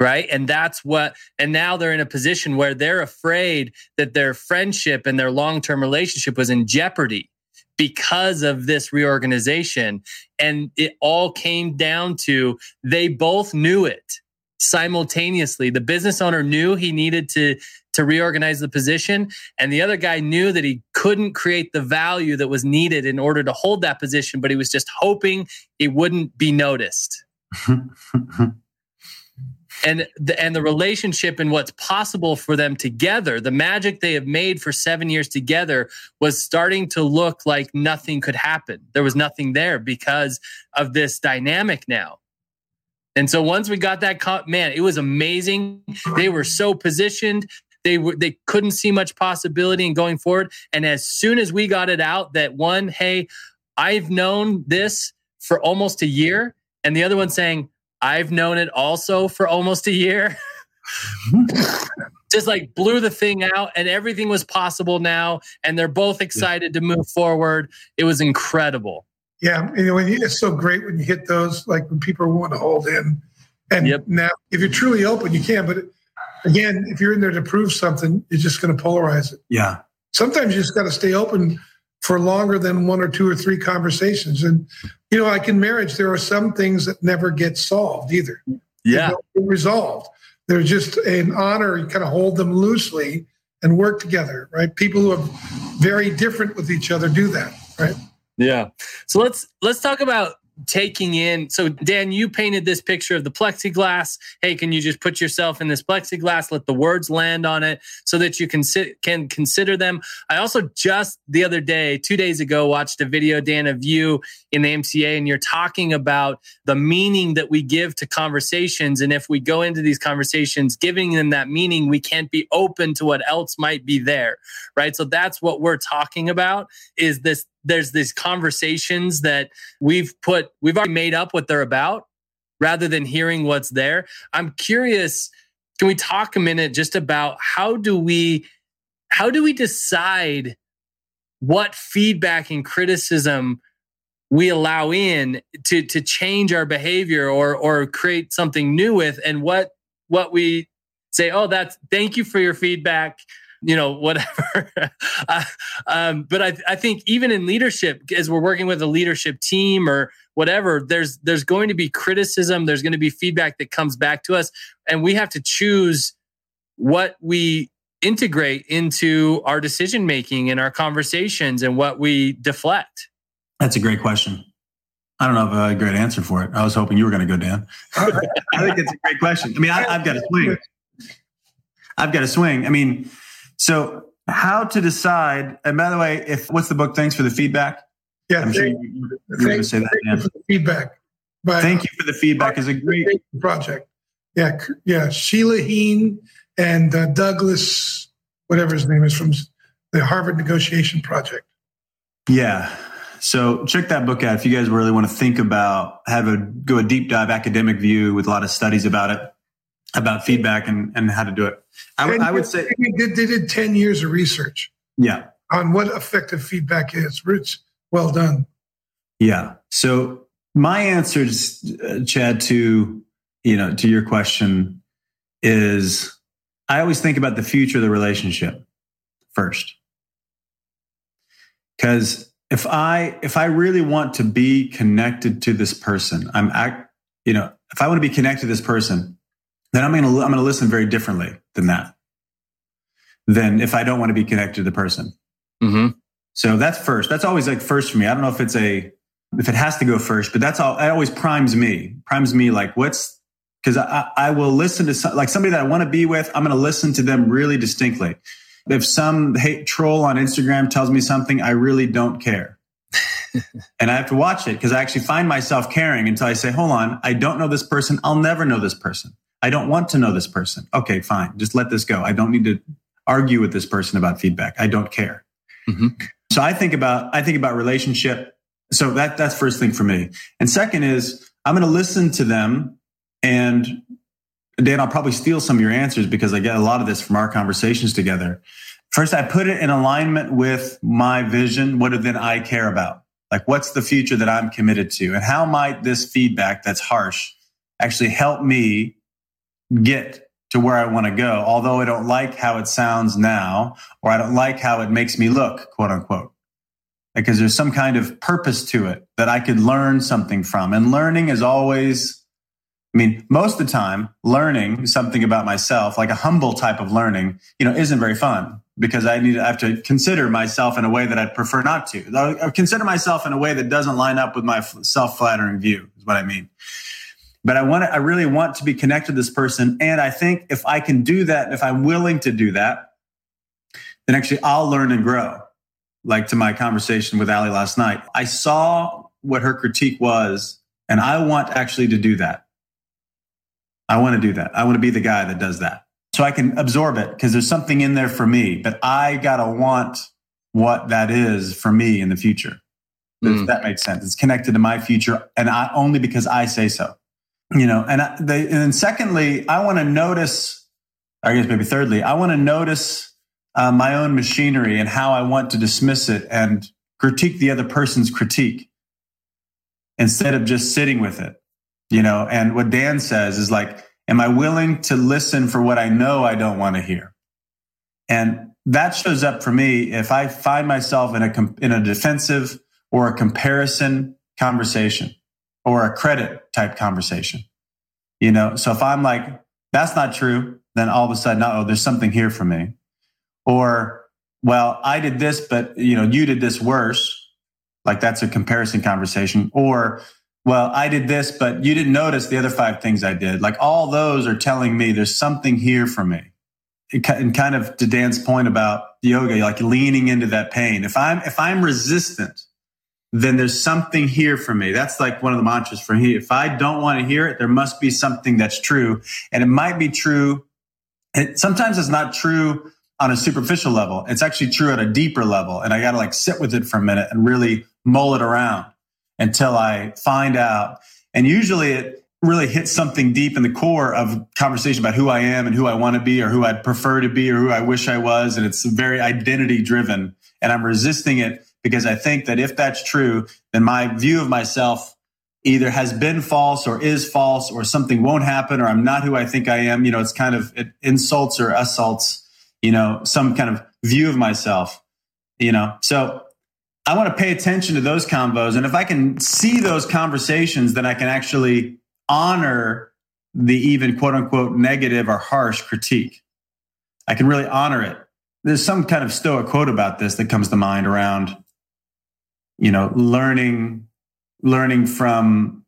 Speaker 1: right? And that's what and now they're in a position where they're afraid that their friendship and their long-term relationship was in jeopardy because of this reorganization. And it all came down to they both knew it simultaneously. The business owner knew he needed to to reorganize the position and the other guy knew that he couldn't create the value that was needed in order to hold that position but he was just hoping it wouldn't be noticed and the, and the relationship and what's possible for them together the magic they have made for 7 years together was starting to look like nothing could happen. There was nothing there because of this dynamic now. And so once we got that man it was amazing. They were so positioned. They were they couldn't see much possibility in going forward. And as soon as we got it out that one hey i've known this for almost a year and the other one saying I've known it also for almost a year. Just like blew the thing out and everything was possible now. And they're both excited yeah. to move forward. It was incredible.
Speaker 2: Yeah. You know, it's so great when you hit those, like when people want to hold in. And yep. now, if you're truly open, you can. But again, if you're in there to prove something, you're just going to polarize it.
Speaker 3: Yeah.
Speaker 2: Sometimes you just got to stay open for longer than one or two or three conversations. And, you know, like in marriage, there are some things that never get solved either.
Speaker 1: Yeah.
Speaker 2: resolved. They're just an honor. You kind of hold them loosely and work together, right? People who are very different with each other do that, right?
Speaker 1: Yeah. So let's let's talk about taking in. So, Dan, you painted this picture of the plexiglass. Hey, can you just put yourself in this plexiglass, let the words land on it so that you can sit, can consider them? I also just the other day, two days ago, watched a video, Dan, of you in the MCA, and you're talking about the meaning that we give to conversations. And if we go into these conversations giving them that meaning, we can't be open to what else might be there, right? So that's what we're talking about is this there's these conversations that we've put we've already made up what they're about rather than hearing what's there. I'm curious can we talk a minute just about how do we how do we decide what feedback and criticism we allow in to to change our behavior or or create something new with? And what what we say oh that's thank you for your feedback you know, whatever. uh, um, but I, I think even in leadership, as we're working with a leadership team or whatever, there's there's going to be criticism, there's going to be feedback that comes back to us, and we have to choose what we integrate into our decision making and our conversations and what we deflect.
Speaker 3: That's a great question. I don't know if I have a great answer for it. I was hoping you were going to go, Dan. I think it's a great question. I mean, I, I've got a swing. I've got a swing. I mean, so, how to decide? And by the way, if what's the book? Thanks for the feedback.
Speaker 2: Yeah, I'm sure you, are going to say that. Thank you for the feedback.
Speaker 3: But, thank you for the feedback. Is a great
Speaker 2: project. Yeah, yeah. Sheila Heen and uh, Douglas, whatever his name is, from the Harvard Negotiation Project.
Speaker 3: Yeah. So check that book out if you guys really want to think about have a go a deep dive academic view with a lot of studies about it about feedback and, and how to do it. I, I would say
Speaker 2: they did, they did 10 years of research.
Speaker 3: Yeah.
Speaker 2: On what effective feedback is. Rich, well done.
Speaker 3: Yeah. So my answer, uh, Chad, to you know, to your question is I always think about the future of the relationship first. Because if I if I really want to be connected to this person, I'm act, you know, if I want to be connected to this person, then I'm going to I'm going to listen very differently than that. Than if I don't want to be connected to the person.
Speaker 1: Mm-hmm.
Speaker 3: So that's first. That's always like first for me. I don't know if it's a if it has to go first, but that's all. It always primes me. Primes me like what's because I, I will listen to some, like somebody that I want to be with. I'm going to listen to them really distinctly. If some hate troll on Instagram tells me something, I really don't care. and I have to watch it because I actually find myself caring until I say, hold on, I don't know this person. I'll never know this person. I don't want to know this person. Okay, fine. Just let this go. I don't need to argue with this person about feedback. I don't care. Mm-hmm. So I think about I think about relationship. So that that's first thing for me. And second is I'm going to listen to them and Dan, I'll probably steal some of your answers because I get a lot of this from our conversations together. First, I put it in alignment with my vision. What do then I care about? Like, what's the future that I'm committed to? And how might this feedback that's harsh actually help me get to where I want to go, although I don't like how it sounds now, or I don't like how it makes me look, quote unquote. Because there's some kind of purpose to it that I could learn something from. And learning is always, I mean, most of the time, learning something about myself, like a humble type of learning, you know, isn't very fun because I need I have to consider myself in a way that I'd prefer not to. I consider myself in a way that doesn't line up with my self flattering view, is what I mean. But I want to, I really want to be connected to this person. And I think if I can do that, if I'm willing to do that, then actually I'll learn and grow. Like to my conversation with Ali last night, I saw what her critique was, and I want actually to do that. I want to do that. I want to be the guy that does that. So I can absorb it because there's something in there for me, but I got to want what that is for me in the future. Mm. If that makes sense. It's connected to my future and I only because I say so. You know, and, they, and then secondly, I want to notice, I guess maybe thirdly, I want to notice uh, my own machinery and how I want to dismiss it and critique the other person's critique instead of just sitting with it. You know, and what Dan says is like, am I willing to listen for what I know I don't want to hear? And that shows up for me if I find myself in a in a defensive or a comparison conversation or a credit type conversation. You know, so if I'm like, that's not true, then all of a sudden, oh, there's something here for me. Or, well, I did this, but you know, you did this worse. Like that's a comparison conversation. Or, well, I did this, but you didn't notice the other five things I did. Like all those are telling me there's something here for me. And kind of to Dan's point about yoga, like leaning into that pain. If I'm, if I'm resistant then there's something here for me. That's like one of the mantras for me. If I don't want to hear it, there must be something that's true. And it might be true. It, sometimes it's not true on a superficial level. It's actually true at a deeper level. And I got to like sit with it for a minute and really mull it around until I find out. And usually it really hits something deep in the core of conversation about who I am and who I want to be or who I'd prefer to be or who I wish I was. And it's very identity driven and I'm resisting it because I think that if that's true, then my view of myself either has been false or is false or something won't happen or I'm not who I think I am. You know, it's kind of it insults or assaults, you know, some kind of view of myself, you know. So I want to pay attention to those combos. And if I can see those conversations, then I can actually honor the even quote unquote negative or harsh critique. I can really honor it. There's some kind of stoic quote about this that comes to mind around you know, learning, learning from,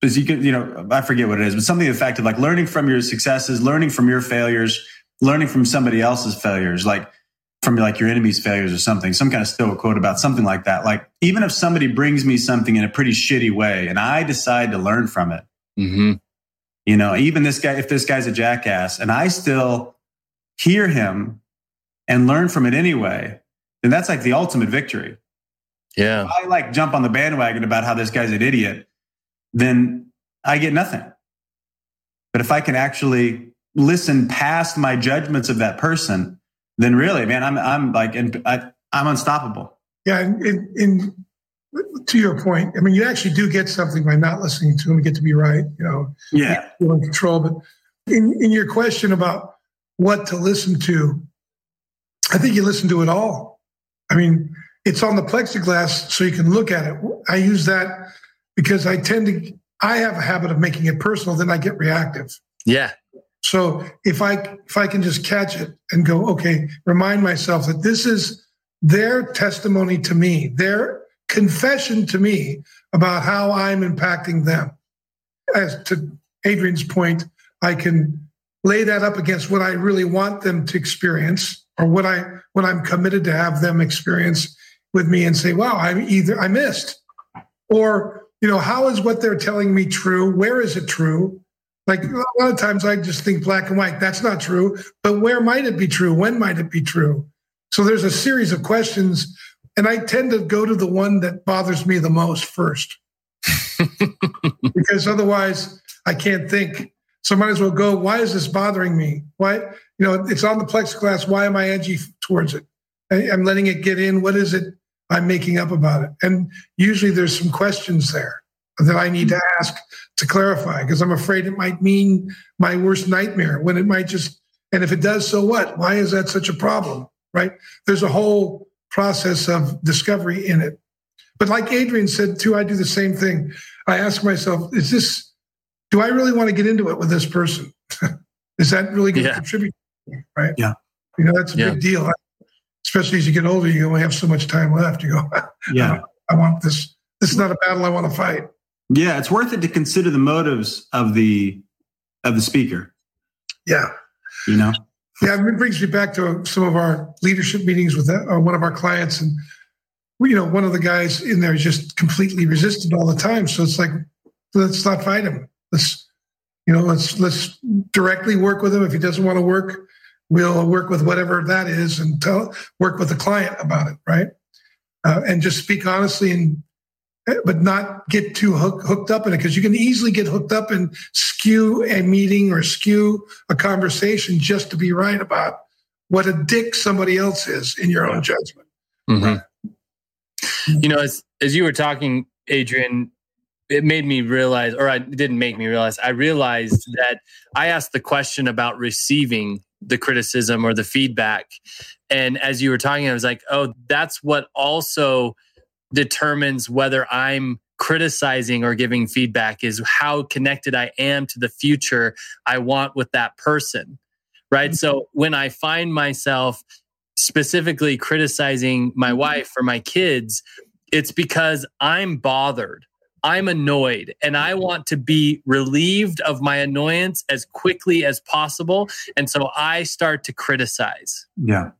Speaker 3: because you could, you know, I forget what it is, but something effective like learning from your successes, learning from your failures, learning from somebody else's failures, like from like your enemy's failures or something, some kind of stoic quote about something like that. Like, even if somebody brings me something in a pretty shitty way and I decide to learn from it, mm-hmm. you know, even this guy, if this guy's a jackass and I still hear him and learn from it anyway, then that's like the ultimate victory.
Speaker 1: Yeah.
Speaker 3: If I like jump on the bandwagon about how this guy's an idiot, then I get nothing. But if I can actually listen past my judgments of that person, then really, man, I'm I'm like, and I, am unstoppable.
Speaker 2: Yeah, and, and, and, to your point, I mean, you actually do get something by not listening to him. You get to be right, you know.
Speaker 3: Yeah,
Speaker 2: you're in control. But in in your question about what to listen to, I think you listen to it all. I mean, it's on the plexiglass so you can look at it. I use that because I tend to, I have a habit of making it personal, then I get reactive.
Speaker 1: Yeah.
Speaker 2: So if I if I can just catch it and go, okay, remind myself that this is their testimony to me, their confession to me about how I'm impacting them. As to Adrian's point, I can lay that up against what I really want them to experience or what I what I'm committed to have them experience with me and say, wow, I either I missed or, you know, how is what they're telling me true? Where is it true? Like a lot of times I just think black and white. That's not true. But where might it be true? When might it be true? So there's a series of questions. And I tend to go to the one that bothers me the most first. because otherwise I can't think. So I might as well go, why is this bothering me? Why, you know, it's on the plexiglass. Why am I edgy towards it? I'm letting it get in. What is it I'm making up about it? And usually there's some questions there that I need to hmm. ask to clarify because I'm afraid it might mean my worst nightmare when it might just, and if it does, so what? Why is that such a problem? Right? There's a whole process of discovery in it. But like Adrian said too, I do the same thing. I ask myself, is this, do I really want to get into it with this person? is that really going to contribute? Right?
Speaker 3: Yeah.
Speaker 2: You know, that's a yeah. big deal especially as you get older, you only have so much time left. You go,
Speaker 3: yeah,
Speaker 2: I, want this. This is not a battle I want to fight.
Speaker 3: Yeah, it's worth it to consider the motives of the of the speaker.
Speaker 2: Yeah,
Speaker 3: you know.
Speaker 2: Yeah, it brings me back to some of our leadership meetings with uh, one of our clients, and you know, one of the guys in there is just completely resistant all the time. So it's like, let's not fight him. Let's, you know, let's let's directly work with him. If he doesn't want to work, we'll work with whatever that is and tell work with the client about it, right? Uh, and just speak honestly and but not get too hook, hooked up in it because you can easily get hooked up and skew a meeting or skew a conversation just to be right about what a dick somebody else is in your own judgment.
Speaker 1: Mm-hmm. You know, as as you were talking, Adrian, it made me realize, or it didn't make me realize. I realized that I asked the question about receiving the criticism or the feedback, and as you were talking, I was like, oh, that's what also determines whether I'm criticizing or giving feedback is how connected I am to the future I want with that person. Right. Mm-hmm. So when I find myself specifically criticizing my mm-hmm. wife or my kids, it's because I'm bothered. I'm annoyed and I mm-hmm. want to be relieved of my annoyance as quickly as possible. And so I start to criticize.
Speaker 3: Yeah.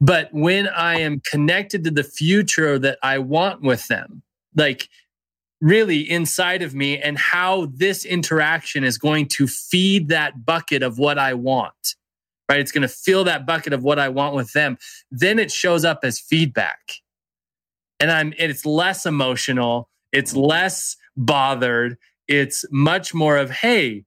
Speaker 1: But when I am connected to the future that I want with them, like really inside of me and how this interaction is going to feed that bucket of what I want, right? It's going to fill that bucket of what I want with them. Then it shows up as feedback. And I'm, and it's less emotional. It's less bothered. It's much more of, Hey,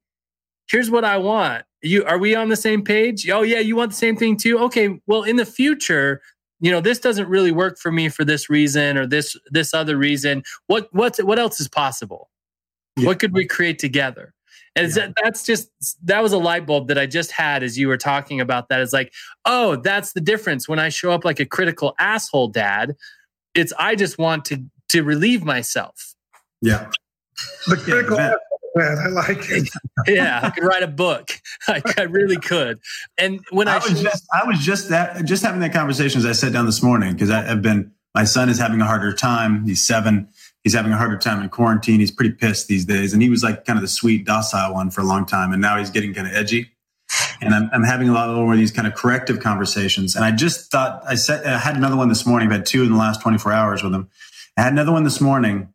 Speaker 1: here's what I want you are we on the same page? Oh yeah, you want the same thing too? Okay, well in the future, you know, this doesn't really work for me for this reason or this this other reason. What what's what else is possible? Yeah. What could we create together? And yeah. that, that's just that was a light bulb that I just had as you were talking about that. It's like, oh, that's the difference when I show up like a critical asshole dad. It's I just want to to relieve myself.
Speaker 3: Yeah.
Speaker 2: The critical yeah, man. I like it.
Speaker 1: yeah, I could write a book. I, I really could. And when I,
Speaker 3: I was just, I was just that, just having that conversation as I sat down this morning because I've been. My son is having a harder time. He's seven. He's having a harder time in quarantine. He's pretty pissed these days, and he was like kind of the sweet, docile one for a long time, and now he's getting kind of edgy. And I'm, I'm having a lot more of these kind of corrective conversations. And I just thought I said I had another one this morning. I've had two in the last 24 hours with him. I had another one this morning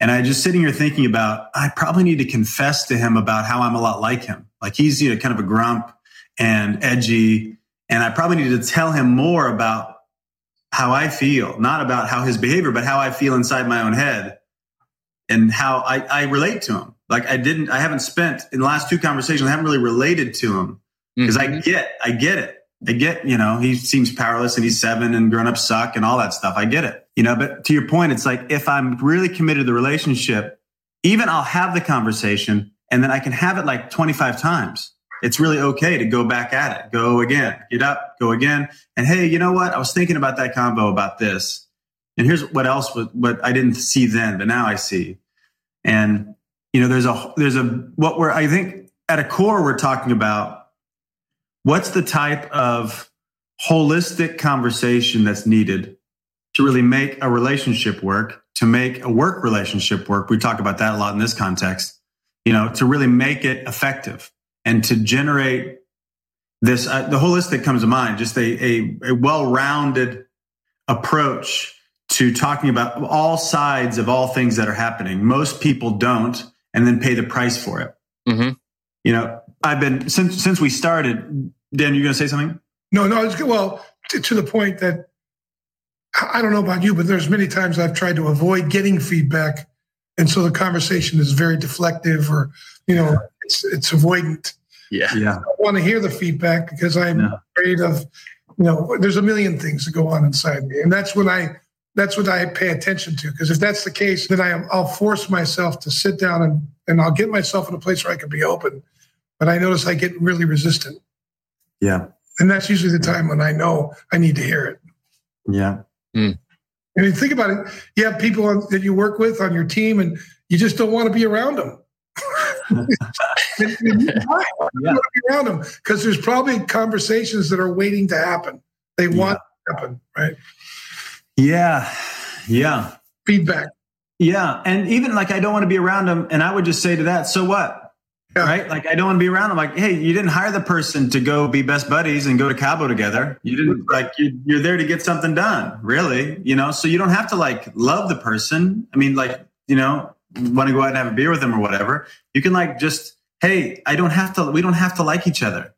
Speaker 3: and I just sitting here thinking about, I probably need to confess to him about how I'm a lot like him. Like he's you know, kind of a grump and edgy. And I probably need to tell him more about how I feel, not about how his behavior, but how I feel inside my own head and how I, I relate to him. Like I didn't, I haven't spent in the last two conversations, I haven't really related to him because mm-hmm. I get, I get it. I get, you know, he seems powerless and he's seven and grown up suck and all that stuff. I get it, you know, but to your point, it's like if I'm really committed to the relationship, even I'll have the conversation and then I can have it like 25 times. It's really okay to go back at it, go again, get up, go again. And hey, you know what? I was thinking about that combo about this. And here's what else, what I didn't see then, but now I see. And, you know, there's a, there's a, what we're, I think at a core, we're talking about what's the type of holistic conversation that's needed to really make a relationship work, to make a work relationship work? We talk about that a lot in this context, you know, to really make it effective and to generate this, uh, the holistic comes to mind, just a, a, a well rounded approach to talking about all sides of all things that are happening. Most people don't and then pay the price for it. Mm-hmm. You know, I've been since since we started Dan, you're going to say something?
Speaker 2: No, no. It's, well, to, to the point that I don't know about you, but there's many times I've tried to avoid getting feedback, and so the conversation is very deflective, or you know, it's it's avoidant.
Speaker 1: Yeah,
Speaker 2: yeah. I want to hear the feedback because I'm yeah. afraid of, you know, there's a million things that go on inside me, and that's when I that's what I pay attention to. Because if that's the case, then I am, I'll force myself to sit down and and I'll get myself in a place where I can be open. But I notice I get really resistant.
Speaker 3: Yeah.
Speaker 2: And that's usually the time when I know I need to hear it.
Speaker 3: Yeah. Mm.
Speaker 2: And you think about it, you have people on, that you work with on your team and you just don't want to be around them. and, and you yeah. want to be around them because there's probably conversations that are waiting to happen. They want yeah. to happen, right?
Speaker 3: Yeah. Yeah.
Speaker 2: Feedback.
Speaker 3: Yeah. And even like, I don't want to be around them. And I would just say to that, so what? Yeah. Right? Like, I don't want to be around I'm Like, hey, you didn't hire the person to go be best buddies and go to Cabo together. You didn't like, you, you're there to get something done, really, you know? So you don't have to like love the person. I mean, like, you know, want to go out and have a beer with them or whatever. You can like just, hey, I don't have to, we don't have to like each other.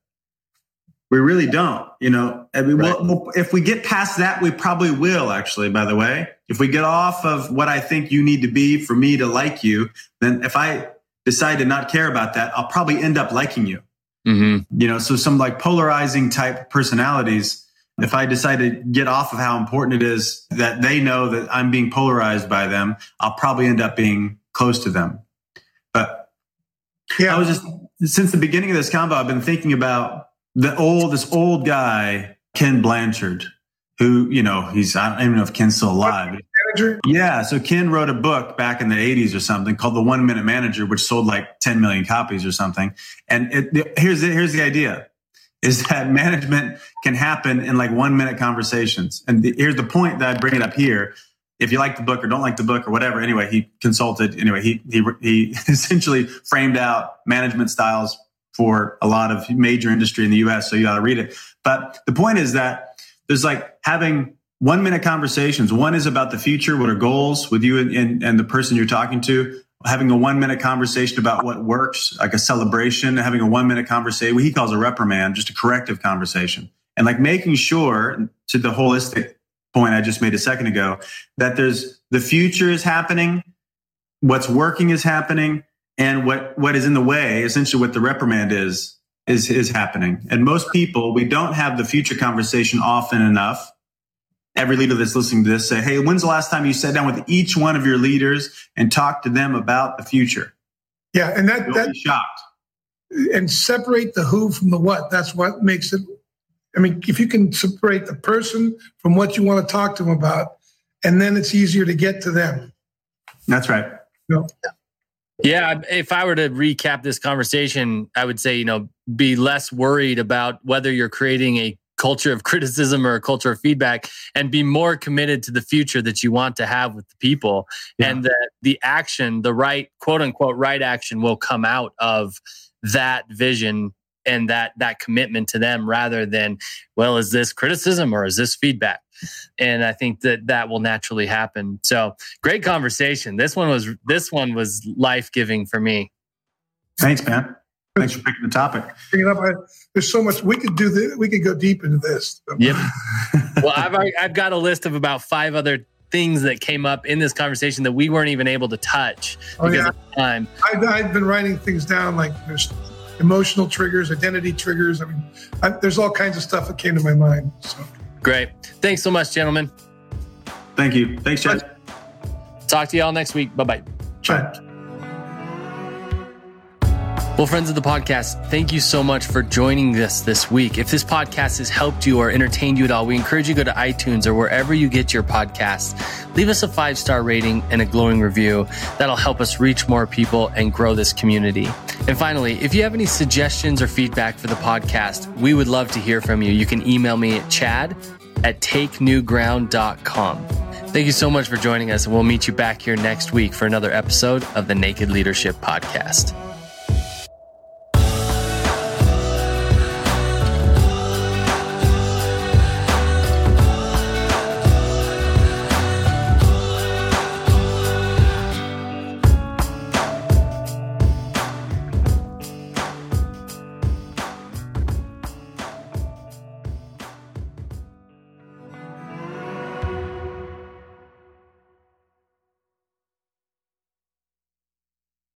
Speaker 3: We really don't, you know. And we right. will, if we get past that, we probably will. Actually, by the way, if we get off of what I think you need to be for me to like you, then if I decide to not care about that, I'll probably end up liking you. Mm-hmm. You know, so some like polarizing type personalities. If I decide to get off of how important it is that they know that I'm being polarized by them, I'll probably end up being close to them. But yeah, I was just since the beginning of this convo, I've been thinking about the old this old guy Ken Blanchard, who you know he's I don't even know if Ken's still alive. Yeah, so Ken wrote a book back in the 80s or something called The One Minute Manager, which sold like 10 million copies or something. And it, here's the, here's the idea: is that management can happen in like one minute conversations. And the, here's the point that I bring it up here. If you like the book or don't like the book or whatever, anyway, he consulted. Anyway, he he he essentially framed out management styles for a lot of major industry in the US. So you got to read it. But the point is that there's like having one minute conversations. One is about the future. What are goals with you and, and, and the person you're talking to? Having a one minute conversation about what works, like a celebration, having a one minute conversation, what he calls a reprimand, just a corrective conversation. And like making sure to the holistic point I just made a second ago, that there's the future is happening, what's working is happening, and what what is in the way essentially what the reprimand is is is happening and most people we don't have the future conversation often enough every leader that's listening to this say hey when's the last time you sat down with each one of your leaders and talked to them about the future?
Speaker 2: Yeah and that
Speaker 3: You'll
Speaker 2: that
Speaker 3: shocked.
Speaker 2: And separate the who from the what. That's what makes it i mean if you can separate the person from what you want to talk to them about and then it's easier to get to them.
Speaker 3: That's right.
Speaker 2: You know?
Speaker 1: Yeah, if I were to recap this conversation, I would say, you know, be less worried about whether you're creating a culture of criticism or a culture of feedback and be more committed to the future that you want to have with the people. Yeah. and that the action, the right quote unquote right action will come out of that vision and that that commitment to them rather than well is this criticism or is this feedback? And i think that that will naturally happen. So great conversation. This one was this one was life-giving for me.
Speaker 3: Thanks man thanks for picking the topic
Speaker 2: Picking up, I, there's so much we could do this we could go deep into this
Speaker 1: yep well I've, I've got a list of about five other things that came up in this conversation that we weren't even able to touch oh, because yeah. of time.
Speaker 2: I've, I've been writing things down like there's emotional triggers, identity triggers. I mean, I, there's all kinds of stuff that came to my mind. So.
Speaker 1: Great. Thanks so much, gentlemen.
Speaker 3: Thank you. Thanks, Chad.
Speaker 1: Talk to you all next week. Bye bye.
Speaker 2: Bye.
Speaker 1: Well, friends of the podcast, thank you so much for joining us this week. If this podcast has helped you or entertained you at all, we encourage you to go to iTunes or wherever you get your podcasts. Leave us a five star rating and a glowing review. That'll help us reach more people and grow this community. And finally, if you have any suggestions or feedback for the podcast, we would love to hear from you. You can email me at chad at takenewground.com. Thank you so much for joining us, and we'll meet you back here next week for another episode of the Naked Leadership Podcast.